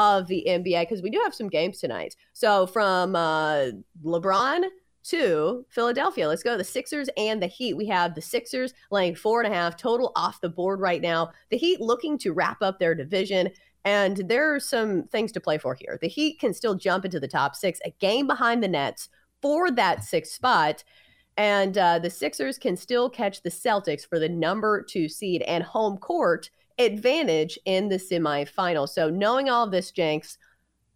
of the NBA because we do have some games tonight. So from uh, LeBron to Philadelphia, let's go. The Sixers and the Heat. We have the Sixers laying four and a half total off the board right now. The Heat looking to wrap up their division. And there are some things to play for here. The Heat can still jump into the top six, a game behind the Nets for that sixth spot. And uh, the Sixers can still catch the Celtics for the number two seed and home court advantage in the semifinal. So, knowing all of this, Jenks,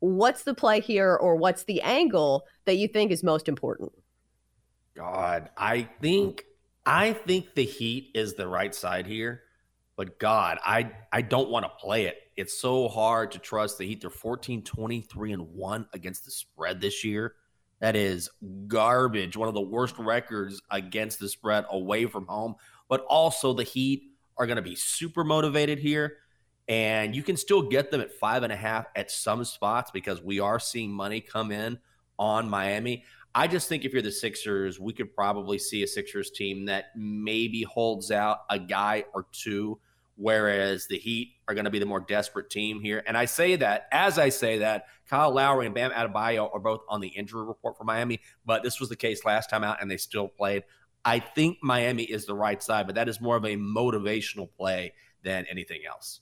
what's the play here or what's the angle that you think is most important? God, I think I think the Heat is the right side here, but God, I I don't want to play it. It's so hard to trust the Heat. They're 14, 23, and 1 against the spread this year. That is garbage. One of the worst records against the spread away from home. But also the Heat are going to be super motivated here. And you can still get them at five and a half at some spots because we are seeing money come in on Miami. I just think if you're the Sixers, we could probably see a Sixers team that maybe holds out a guy or two, whereas the Heat are going to be the more desperate team here. And I say that as I say that, Kyle Lowry and Bam Adebayo are both on the injury report for Miami, but this was the case last time out and they still played. I think Miami is the right side, but that is more of a motivational play than anything else.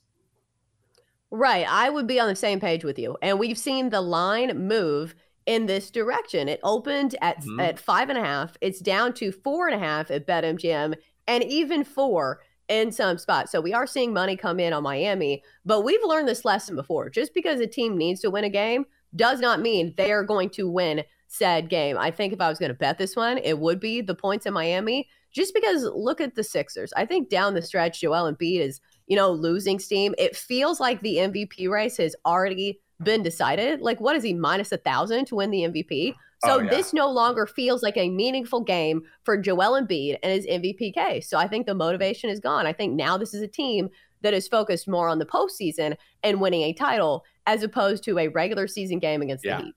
Right. I would be on the same page with you. And we've seen the line move in this direction. It opened at mm-hmm. at five and a half. It's down to four and a half at BetMGM and even four in some spots. So we are seeing money come in on Miami, but we've learned this lesson before. Just because a team needs to win a game does not mean they are going to win said game. I think if I was going to bet this one, it would be the points in Miami, just because look at the Sixers. I think down the stretch, Joel Embiid is, you know, losing steam. It feels like the MVP race has already been decided. Like, what is he, minus a thousand to win the MVP? So oh, yeah. this no longer feels like a meaningful game for Joel Embiid and his MVP case. So I think the motivation is gone. I think now this is a team that is focused more on the postseason and winning a title as opposed to a regular season game against yeah. the Heat.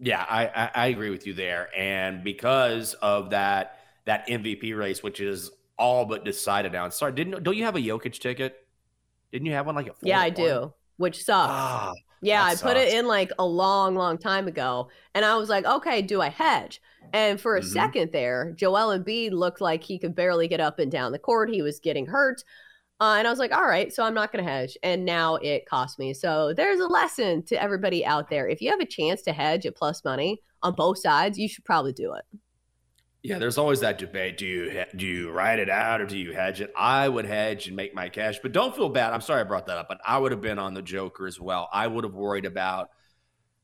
Yeah, I, I, I agree with you there, and because of that that MVP race, which is all but decided now. Sorry, didn't don't you have a Jokic ticket? Didn't you have one like a yeah? I do, which sucks. Ah, yeah, I sucks. put it in like a long, long time ago, and I was like, okay, do I hedge? And for a mm-hmm. second there, Joel Embiid looked like he could barely get up and down the court. He was getting hurt. Uh, and I was like, all right, so I'm not going to hedge. And now it cost me. So there's a lesson to everybody out there. If you have a chance to hedge at plus money on both sides, you should probably do it. Yeah, there's always that debate. Do you do you ride it out or do you hedge it? I would hedge and make my cash, but don't feel bad. I'm sorry I brought that up, but I would have been on the Joker as well. I would have worried about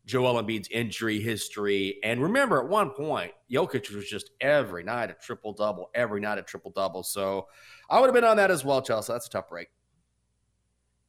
Joel Embiid's injury history. And remember, at one point, Jokic was just every night a triple double, every night a triple double. So I would have been on that as well, Chelsea. That's a tough break.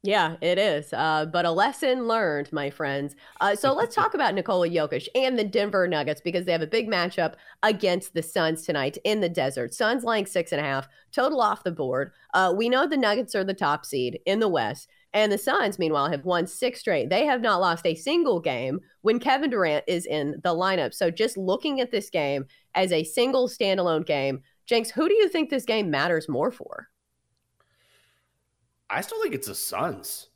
Yeah, it is. Uh, but a lesson learned, my friends. Uh, so let's talk about Nikola Jokic and the Denver Nuggets because they have a big matchup against the Suns tonight in the desert. Suns laying six and a half, total off the board. Uh, we know the Nuggets are the top seed in the West. And the Suns, meanwhile, have won six straight. They have not lost a single game when Kevin Durant is in the lineup. So just looking at this game as a single standalone game, Jenks, who do you think this game matters more for? I still think it's the Suns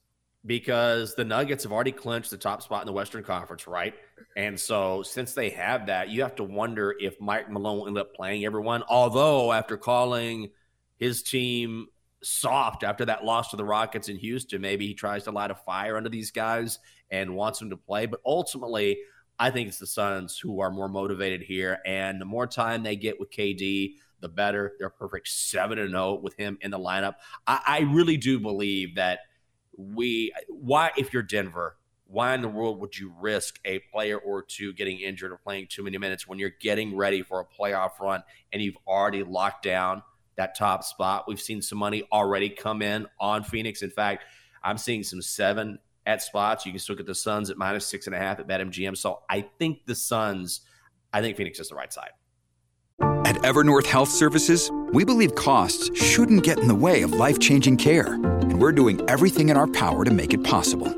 because the Nuggets have already clinched the top spot in the Western Conference, right? And so since they have that, you have to wonder if Mike Malone will end up playing everyone. Although after calling his team soft after that loss to the Rockets in Houston. Maybe he tries to light a fire under these guys and wants them to play. But ultimately, I think it's the Suns who are more motivated here. And the more time they get with KD, the better. They're perfect 7 and 0 with him in the lineup. I, I really do believe that we, why, if you're Denver, why in the world would you risk a player or two getting injured or playing too many minutes when you're getting ready for a playoff run and you've already locked down that top spot? We've seen some money already come in on Phoenix. In fact, I'm seeing some seven at spots. You can still get the Suns at minus six and a half at BetMGM. So I think the Suns, I think Phoenix is the right side. At Evernorth Health Services, we believe costs shouldn't get in the way of life changing care. And we're doing everything in our power to make it possible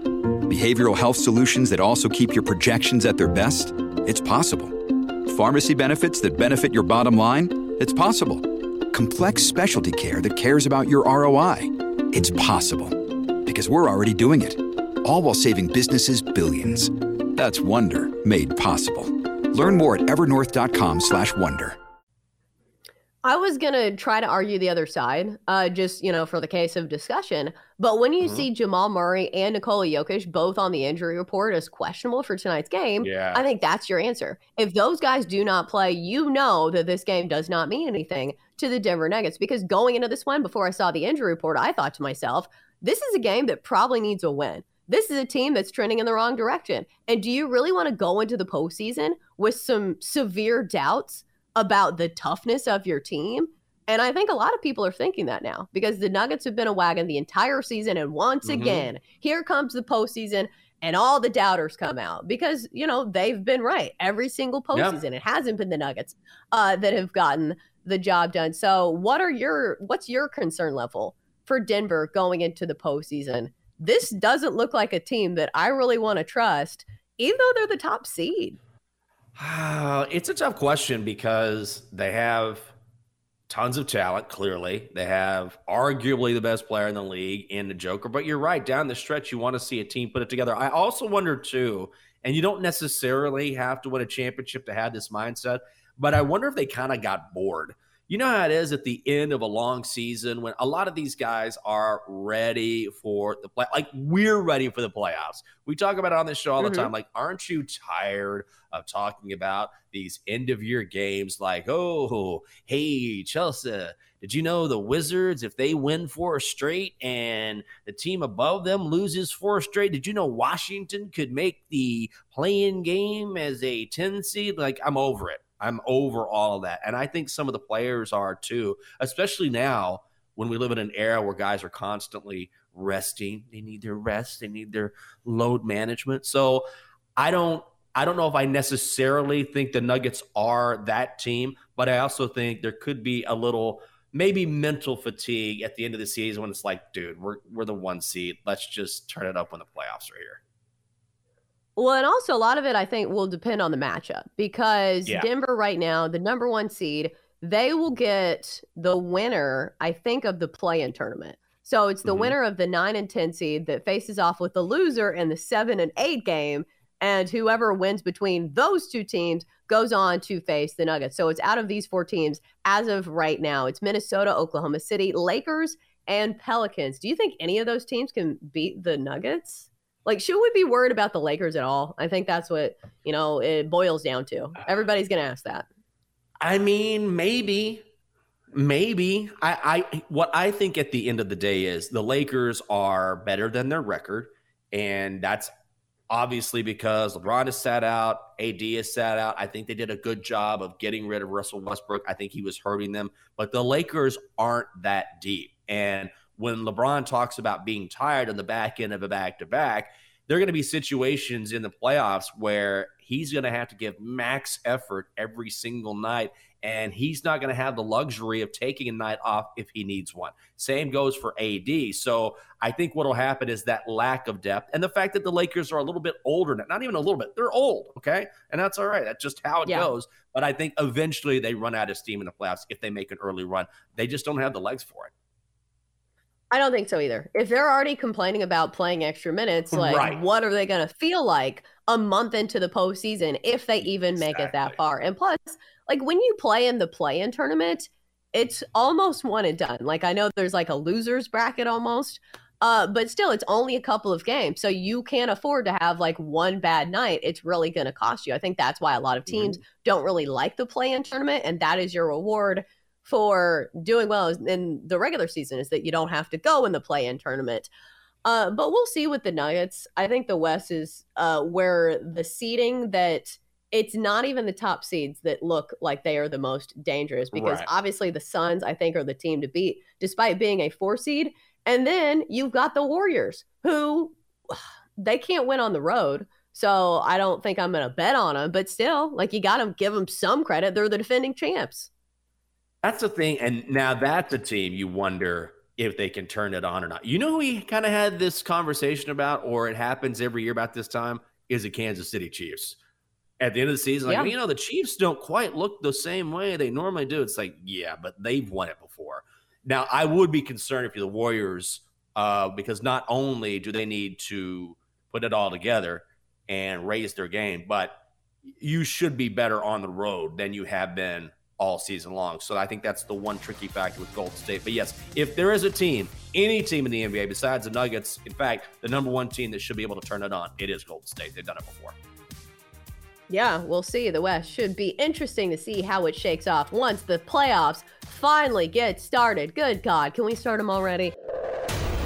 behavioral health solutions that also keep your projections at their best? It's possible. Pharmacy benefits that benefit your bottom line? It's possible. Complex specialty care that cares about your ROI? It's possible. Because we're already doing it. All while saving businesses billions. That's Wonder made possible. Learn more at evernorth.com/wonder. I was gonna try to argue the other side, uh, just you know, for the case of discussion. But when you mm-hmm. see Jamal Murray and Nikola Jokic both on the injury report as questionable for tonight's game, yeah. I think that's your answer. If those guys do not play, you know that this game does not mean anything to the Denver Nuggets. Because going into this one, before I saw the injury report, I thought to myself, this is a game that probably needs a win. This is a team that's trending in the wrong direction. And do you really want to go into the postseason with some severe doubts? about the toughness of your team. And I think a lot of people are thinking that now because the Nuggets have been a wagon the entire season. And once mm-hmm. again, here comes the postseason and all the doubters come out because, you know, they've been right every single postseason. It hasn't been the Nuggets uh, that have gotten the job done. So, what are your, what's your concern level for Denver going into the postseason? This doesn't look like a team that I really want to trust, even though they're the top seed. Ah, it's a tough question because they have tons of talent, clearly. They have arguably the best player in the league in the Joker. But you're right, down the stretch, you want to see a team put it together. I also wonder, too, and you don't necessarily have to win a championship to have this mindset, but I wonder if they kind of got bored. You know how it is at the end of a long season when a lot of these guys are ready for the play like we're ready for the playoffs. We talk about it on this show all the mm-hmm. time like aren't you tired of talking about these end of year games like oh hey chelsea did you know the wizards if they win four straight and the team above them loses four straight did you know washington could make the play-in game as a 10 seed? Like i'm over it I'm over all of that. And I think some of the players are too, especially now when we live in an era where guys are constantly resting. They need their rest, they need their load management. So I don't I don't know if I necessarily think the Nuggets are that team, but I also think there could be a little maybe mental fatigue at the end of the season when it's like, dude, we're we're the one seed. Let's just turn it up when the playoffs are here. Well, and also a lot of it I think will depend on the matchup because yeah. Denver right now, the number one seed, they will get the winner, I think, of the play-in tournament. So it's the mm-hmm. winner of the nine and ten seed that faces off with the loser in the seven and eight game, and whoever wins between those two teams goes on to face the Nuggets. So it's out of these four teams as of right now. It's Minnesota, Oklahoma City, Lakers, and Pelicans. Do you think any of those teams can beat the Nuggets? Like, should we be worried about the Lakers at all? I think that's what, you know, it boils down to. Uh, Everybody's going to ask that. I mean, maybe. Maybe. I, I what I think at the end of the day is the Lakers are better than their record. And that's obviously because LeBron is sat out, AD is sat out. I think they did a good job of getting rid of Russell Westbrook. I think he was hurting them. But the Lakers aren't that deep. And when LeBron talks about being tired on the back end of a back to back, there are going to be situations in the playoffs where he's going to have to give max effort every single night. And he's not going to have the luxury of taking a night off if he needs one. Same goes for AD. So I think what will happen is that lack of depth and the fact that the Lakers are a little bit older, now, not even a little bit, they're old. Okay. And that's all right. That's just how it yeah. goes. But I think eventually they run out of steam in the playoffs if they make an early run. They just don't have the legs for it. I don't think so either. If they're already complaining about playing extra minutes, like right. what are they going to feel like a month into the postseason if they even exactly. make it that far? And plus, like when you play in the play-in tournament, it's almost one and done. Like I know there's like a losers bracket almost, uh, but still, it's only a couple of games, so you can't afford to have like one bad night. It's really going to cost you. I think that's why a lot of teams mm-hmm. don't really like the play-in tournament, and that is your reward for doing well in the regular season is that you don't have to go in the play-in tournament. Uh, but we'll see with the Nuggets. I think the West is uh, where the seeding that it's not even the top seeds that look like they are the most dangerous because right. obviously the Suns, I think, are the team to beat despite being a four seed. And then you've got the Warriors who they can't win on the road. So I don't think I'm going to bet on them, but still, like you got to give them some credit. They're the defending champs. That's the thing. And now that's a team you wonder if they can turn it on or not. You know who we kind of had this conversation about, or it happens every year about this time, is the Kansas City Chiefs. At the end of the season, like, yeah. you know, the Chiefs don't quite look the same way they normally do. It's like, yeah, but they've won it before. Now, I would be concerned if you're the Warriors, uh, because not only do they need to put it all together and raise their game, but you should be better on the road than you have been all season long. So I think that's the one tricky factor with Golden State. But yes, if there is a team, any team in the NBA besides the Nuggets, in fact, the number one team that should be able to turn it on, it is Golden State. They've done it before. Yeah, we'll see. The West should be interesting to see how it shakes off once the playoffs finally get started. Good God, can we start them already?